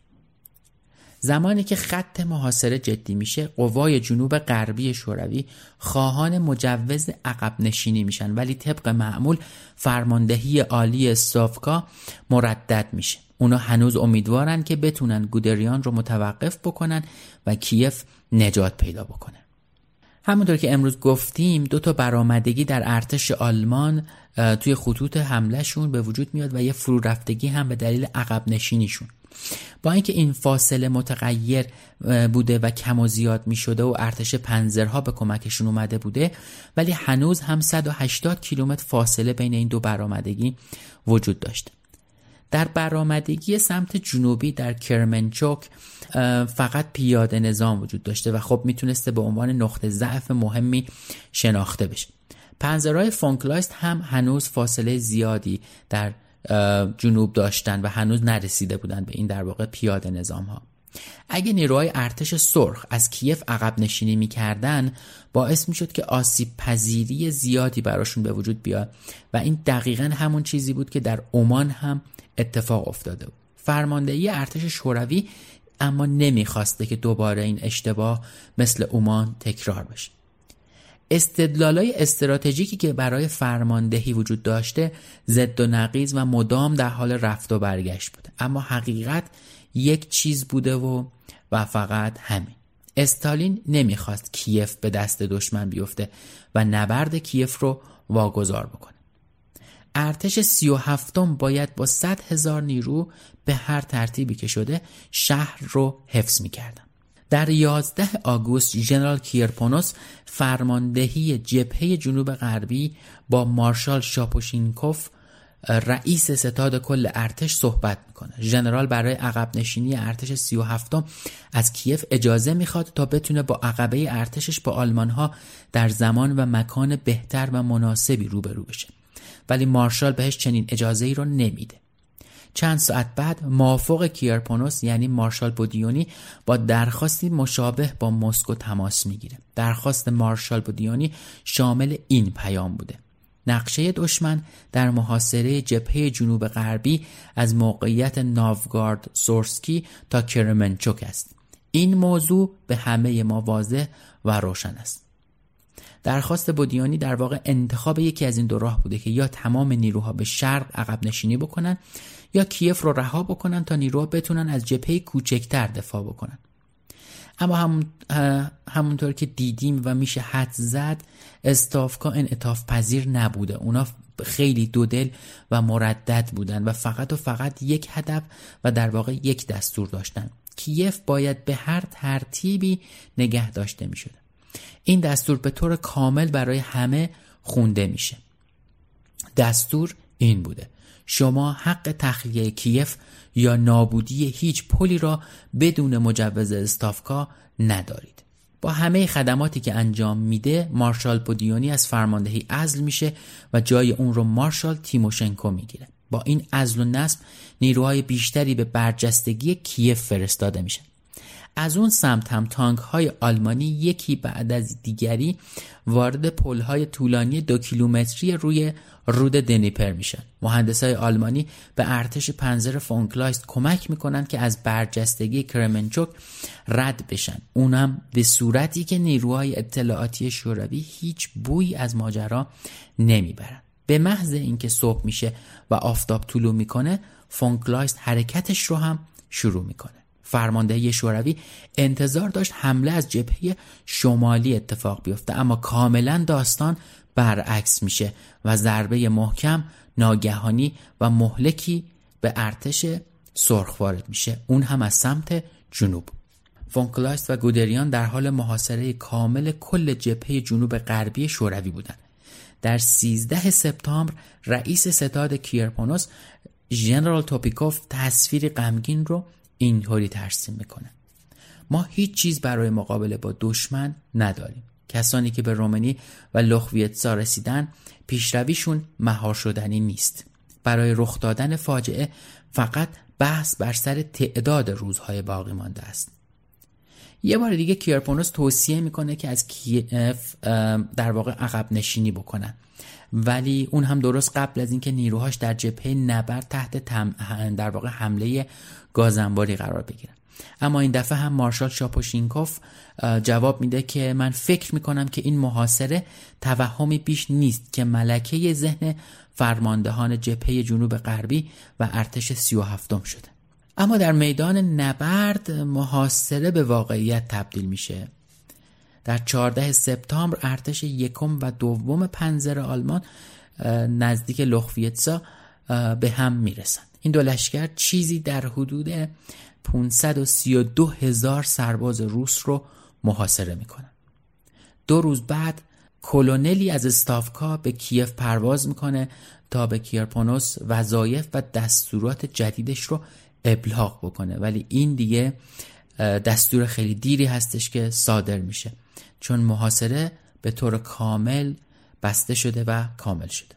زمانی که خط محاصره جدی میشه قوای جنوب غربی شوروی خواهان مجوز عقب نشینی میشن ولی طبق معمول فرماندهی عالی استافکا مردد میشه. اونا هنوز امیدوارن که بتونن گودریان رو متوقف بکنن و کیف نجات پیدا بکنه. همونطور که امروز گفتیم دو تا برآمدگی در ارتش آلمان توی خطوط حملهشون به وجود میاد و یه فرو رفتگی هم به دلیل عقب نشینیشون با اینکه این فاصله متغیر بوده و کم و زیاد می شده و ارتش پنزرها به کمکشون اومده بوده ولی هنوز هم 180 کیلومتر فاصله بین این دو برآمدگی وجود داشته در برآمدگی سمت جنوبی در کرمنچوک فقط پیاده نظام وجود داشته و خب می‌تونسته به عنوان نقطه ضعف مهمی شناخته بشه. پنزرهای فونکلایست هم هنوز فاصله زیادی در جنوب داشتن و هنوز نرسیده بودند به این در واقع پیاده نظام ها اگه نیروهای ارتش سرخ از کیف عقب نشینی می‌کردن باعث می‌شد که آسیب پذیری زیادی براشون به وجود بیاد و این دقیقا همون چیزی بود که در اومان هم اتفاق افتاده بود. فرماندهی ارتش شوروی اما نمی‌خواسته که دوباره این اشتباه مثل عمان تکرار بشه. استدلالای استراتژیکی که برای فرماندهی وجود داشته ضد و نقیز و مدام در حال رفت و برگشت بوده اما حقیقت یک چیز بوده و و فقط همین. استالین نمی‌خواست کیف به دست دشمن بیفته و نبرد کیف رو واگذار بکنه. ارتش سی و هفتم باید با صد هزار نیرو به هر ترتیبی که شده شهر رو حفظ می‌کردن. در 11 آگوست ژنرال کیرپونوس فرماندهی جبهه جنوب غربی با مارشال شاپوشینکوف رئیس ستاد کل ارتش صحبت می‌کنه. ژنرال برای عقب نشینی ارتش 37 از کیف اجازه می‌خواد تا بتونه با عقبه ارتشش با آلمان ها در زمان و مکان بهتر و مناسبی روبرو بشه. ولی مارشال بهش چنین اجازه ای رو نمیده. چند ساعت بعد موافق کیرپونوس یعنی مارشال بودیونی با درخواستی مشابه با مسکو تماس می‌گیره. درخواست مارشال بودیونی شامل این پیام بوده. نقشه دشمن در محاصره جبهه جنوب غربی از موقعیت ناوگارد سورسکی تا کرمنچوک است. این موضوع به همه ما واضح و روشن است. درخواست بودیانی در واقع انتخاب یکی از این دو راه بوده که یا تمام نیروها به شرق عقب نشینی بکنن یا کیف رو رها بکنن تا نیروها بتونن از جبهه کوچکتر دفاع بکنن. اما همون همونطور که دیدیم و میشه حد زد استافکا انعطاف پذیر نبوده. اونا خیلی دودل و مردد بودن و فقط و فقط یک هدف و در واقع یک دستور داشتن. کیف باید به هر ترتیبی نگه داشته می‌شد این دستور به طور کامل برای همه خونده میشه. دستور این بوده. شما حق تخلیه کیف یا نابودی هیچ پلی را بدون مجوز استافکا ندارید. با همه خدماتی که انجام میده مارشال بودیونی از فرماندهی عزل میشه و جای اون رو مارشال تیموشنکو می‌گیره. با این عزل و نصب نیروهای بیشتری به برجستگی کیف فرستاده میشن. از اون سمت هم تانک های آلمانی یکی بعد از دیگری وارد پل های طولانی دو کیلومتری روی رود دنیپر میشن. مهندس های آلمانی به ارتش پنزر فونکلایست کمک می‌کنن که از برجستگی کرمنچوک رد بشن. اونم به صورتی که نیروهای اطلاعاتی شوروی هیچ بویی از ماجرا نمی‌برن. به محض اینکه صبح میشه و آفتاب طلوع می‌کنه فونکلایست حرکتش رو هم شروع می‌کنه. فرماندهی شوروی انتظار داشت حمله از جبهه شمالی اتفاق بیفته. اما کاملا داستان برعکس میشه و ضربه محکم ناگهانی و مهلکی به ارتش سرخ وارد میشه. اون هم از سمت جنوب. فونکلایست و گودریان در حال محاصره کامل کل جبهه جنوب غربی شوروی بودند. در 13 سپتامبر رئیس ستاد کیرپونوس ژنرال توپیکوف تصویر غمگین رو اینطوری ترسیم می‌کنه. ما هیچ چیز برای مقابله با دشمن نداریم. کسانی که به رومنی و لخویتسا رسیدن پیشرویشون مهار شدنی نیست. برای رخ دادن فاجعه فقط بحث بر سر تعداد روزهای باقی مانده است. یه بار دیگه کیرپونوس توصیه می‌کنه که از کیف در واقع عقب نشینی بکنن. ولی اون هم درست قبل از اینکه نیروهاش در جبهه نبرد تحت در واقع حمله گازنباری قرار بگیرن. اما این دفعه هم مارشال شاپوشینکوف جواب میده که من فکر می‌کنم که این محاصره توهمی بیش نیست که ملکه ذهن فرماندهان جبهه جنوب غربی و ارتش سی و هفتم شده. اما در میدان نبرد محاصره به واقعیت تبدیل میشه. در 14 سپتامبر ارتش یکم و دوم پنزر آلمان نزدیک لخویتسا به هم می‌رسند. این دو لشکر چیزی در حدود 532 هزار سرباز روس رو محاصره می‌کنن دو روز بعد کلونلی از استافکا به کیف پرواز می‌کنه تا به کیرپونوس وظایف و دستورات جدیدش رو ابلاغ بکنه. ولی این دیگه دستور خیلی دیری هستش که صادر میشه. چون محاصره به طور کامل بسته شده و کامل شده.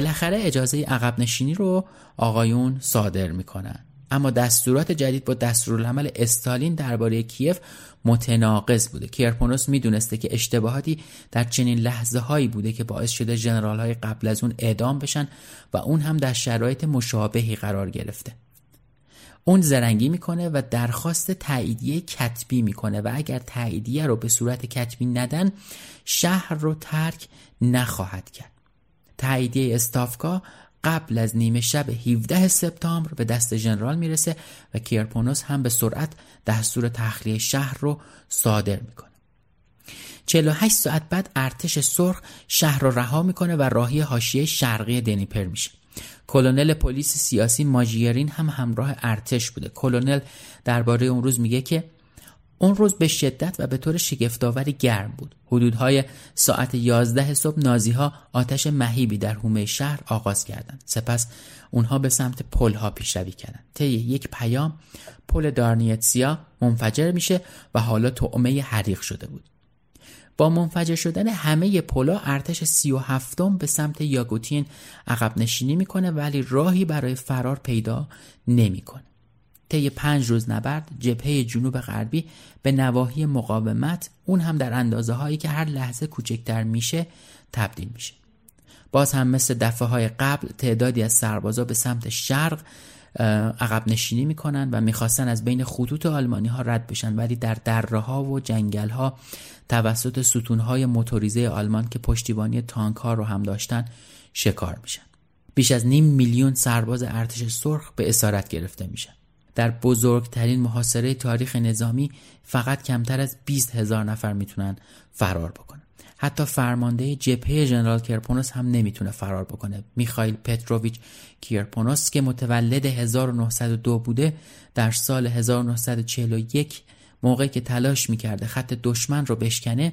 بالاخره اجازه عقب نشینی رو آقایون صادر می‌کنن. اما دستورات جدید با دستورالعمل استالین درباره کیف متناقض بوده. کیرپونوس می‌دونسته که اشتباهاتی در چنین لحظه هایی بوده که باعث شده جنرال های قبل از اون اعدام بشن و اون هم در شرایط مشابهی قرار گرفته. اون زرنگی می‌کنه و درخواست تاییدیه کتبی می‌کنه و اگر تاییدیه رو به صورت کتبی ندن شهر رو ترک نخواهد کرد. تاییدیه استافکا قبل از نیمه شب 17 سپتامبر به دست ژنرال می‌رسه و کیرپونوس هم به سرعت دستور تخلیه شهر رو صادر می‌کنه. 48 ساعت بعد ارتش سرخ شهر رو رها می‌کنه و راهی حاشیه شرقی دنیپر میشه. کلونل پلیس سیاسی ماژیرین هم همراه ارتش بوده. کلونل درباره اون روز میگه که اون روز به شدت و به طور شگفتآوری گرم بود. حدودهای ساعت 11 صبح نازی ها آتش مهیبی در حومه شهر آغاز کردند. سپس اونها به سمت پل ها پیشروی کردند. طی یک پیام پل دارنیتسیا منفجر میشه و حالا تعمه حریق شده بود. با منفجر شدن همه پلا ارتش سی و هفتم به سمت یاگوتین عقب نشینی می‌کنه ولی راهی برای فرار پیدا نمی‌کنه. طی پنج روز نبرد جبهه جنوب غربی به نواحی مقاومت اون هم در اندازه هایی که هر لحظه کوچکتر میشه تبدیل میشه. باز هم مثل دفعه های قبل تعدادی از سربازا به سمت شرق عقب نشینی می‌کنن و می‌خواستن از بین خطوط آلمانی ها رد بشن. ولی در دره ها و جنگل ها توسط ستون های موتوریزه آلمان که پشتیبانی تانک ها رو هم داشتن شکار میشن. بیش از نیم میلیون سرباز ارتش سرخ به اسارت گرفته میشن. در بزرگترین محاصره تاریخ نظامی فقط کمتر از 20 هزار نفر می‌تونن فرار بکنن. حتی فرمانده جبهه ژنرال کیرپونوس هم نمی‌تونه فرار بکنه. میخائیل پتروویچ کیرپونوس که متولد 1902 بوده در سال 1941 موقعی که تلاش می‌کرده خط دشمن رو بشکنه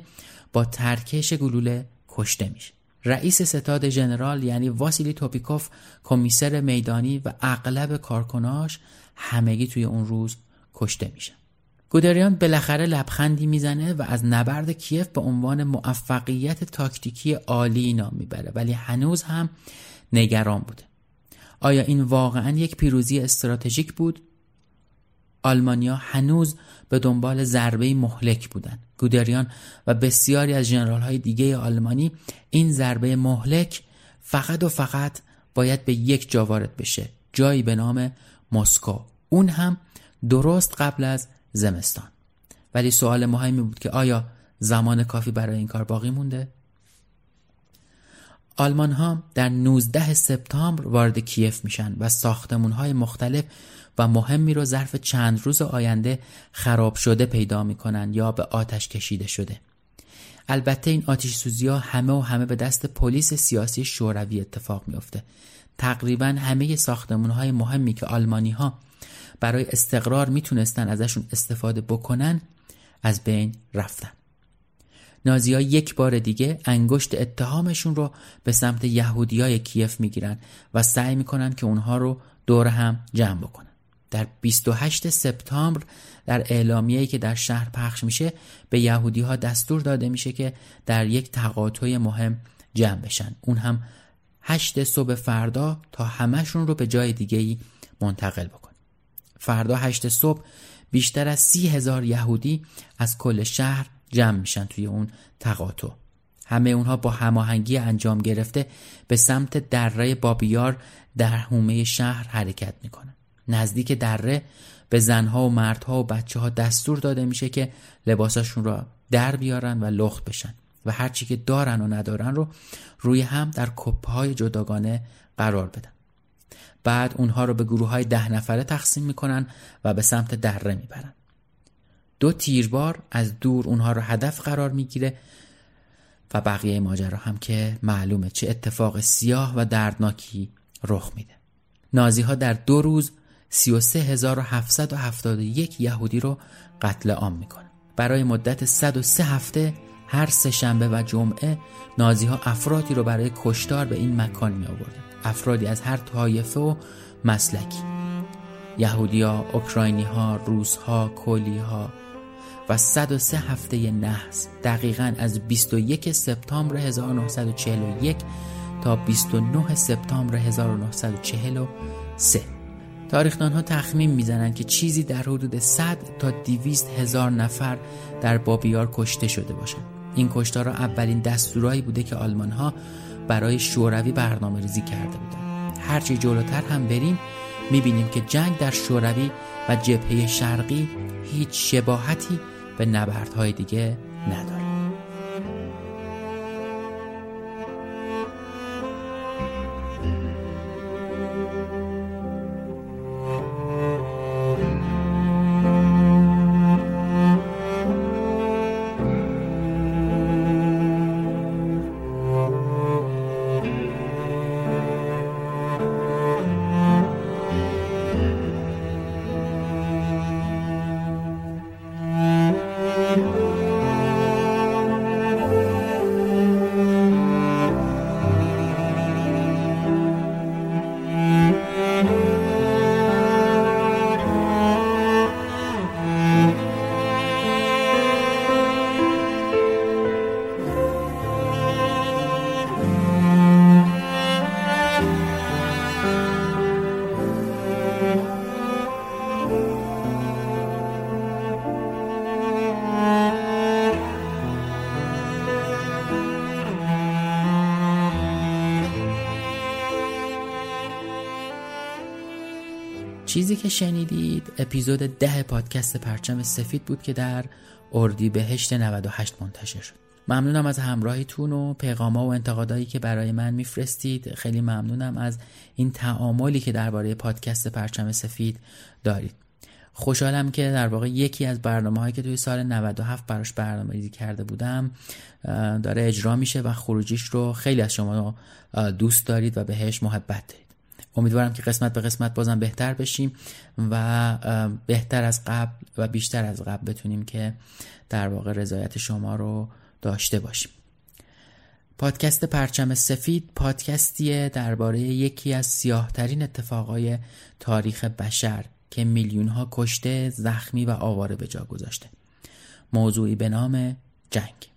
با ترکش گلوله کشته میشه. رئیس ستاد ژنرال یعنی واسیلی توپیکوف کمیسر میدانی و اغلب کارکناش همگی توی اون روز کشته میشن. گودریان بالاخره لبخندی می‌زنه و از نبرد کیف به عنوان موفقیت تاکتیکی عالی نام می‌بره ولی هنوز هم نگران بوده. آیا این واقعا یک پیروزی استراتژیک بود؟ آلمانیا هنوز به دنبال ضربه مهلک بودند. گودریان و بسیاری از جنرال های دیگه آلمانی این ضربه مهلک فقط و فقط باید به یک جا وارد بشه. جایی به نام مسکو اون هم درست قبل از زمستان. ولی سوال مهمی بود که آیا زمان کافی برای این کار باقی مونده؟ آلمان ها در 19 سپتامبر وارد کیف میشن و ساختمون های مختلف و مهمی رو ظرف چند روز آینده خراب شده پیدا می‌کنن یا به آتش کشیده شده. البته این آتش سوزی ها همه و همه به دست پلیس سیاسی شوروی اتفاق میافته. تقریبا همه ساختمون های مهمی که آلمانی ها برای استقرار می‌تونستن ازشون استفاده بکنن از بین رفتن. نازی ها یک بار دیگه انگشت اتهامشون رو به سمت یهودی های کیف می‌گیرن و سعی می‌کنن که اونها رو دور هم جمع بکنن. در 28 سپتامبر در اعلامیه‌ای که در شهر پخش میشه به یهودی ها دستور داده میشه که در یک تقاطع مهم جمع بشن. اون هم هشت صبح فردا تا همهشون رو به جای دیگه ای منتقل بکن فردا هشت صبح بیشتر از سی هزار یهودی از کل شهر جمع میشن توی اون تقاطع. همه اونها با هماهنگی انجام گرفته به سمت دره بابیار در حومه شهر حرکت می‌کنن. نزدیک دره به زنها و مردها و بچه ها دستور داده میشه که لباساشون را در بیارن و لخت بشن. و هرچی که دارن و ندارن رو روی هم در کپه های جداگانه قرار بدن. بعد اونها رو به گروه های ده نفره تقسیم می‌کنن و به سمت دره می‌برن. دو تیربار از دور اونها رو هدف قرار می‌گیره و بقیه ماجرا هم که معلومه چه اتفاق سیاه و دردناکی رخ میده. نازی ها در دو روز 33771 یهودی رو قتل عام می‌کنن. برای مدت 103 هفته هر سه شنبه و جمعه نازی ها افرادی رو برای کشتار به این مکان می آوردن افرادی از هر طایفه و مسلکی. یهودی ها، اوکراینی ها، روس ها، کولی ها و 103 هفته نحس دقیقا از 21 سپتامبر 1941 تا 29 سپتامبر 1943 تاریخدان ها تخمین می‌زنند که چیزی در حدود 100 تا 200 هزار نفر در بابیار کشته شده باشند. این کشتار اولین دستورایی بوده که آلمان ها برای شوروی برنامه ریزی کرده بودند. هرچی جلوتر هم بریم می‌بینیم که جنگ در شوروی و جبهه شرقی هیچ شباهتی به نبردهای دیگه نداره. چیزی که شنیدید. اپیزود ده پادکست پرچم سفید بود که در اردی بهشت 98 منتشر شد. ممنونم از همراهیتون و پیغاما و انتقادایی که برای من میفرستید. خیلی ممنونم از این تعاملی که درباره پادکست پرچم سفید دارید. خوشحالم که در واقع یکی از برنامه هایی که توی سال 97 براش برنامه ریزی کرده بودم داره اجرا میشه و خروجیش رو خیلی از شما دوست دارید و بهش محبت دارید. امیدوارم که قسمت به قسمت بازم بهتر بشیم و بهتر از قبل و بیشتر از قبل بتونیم که در واقع رضایت شما رو داشته باشیم پادکست پرچم سفید پادکستیه درباره یکی از سیاهترین اتفاقای تاریخ بشر که میلیون ها کشته، زخمی و آواره به جا گذاشته. موضوعی به نام جنگ.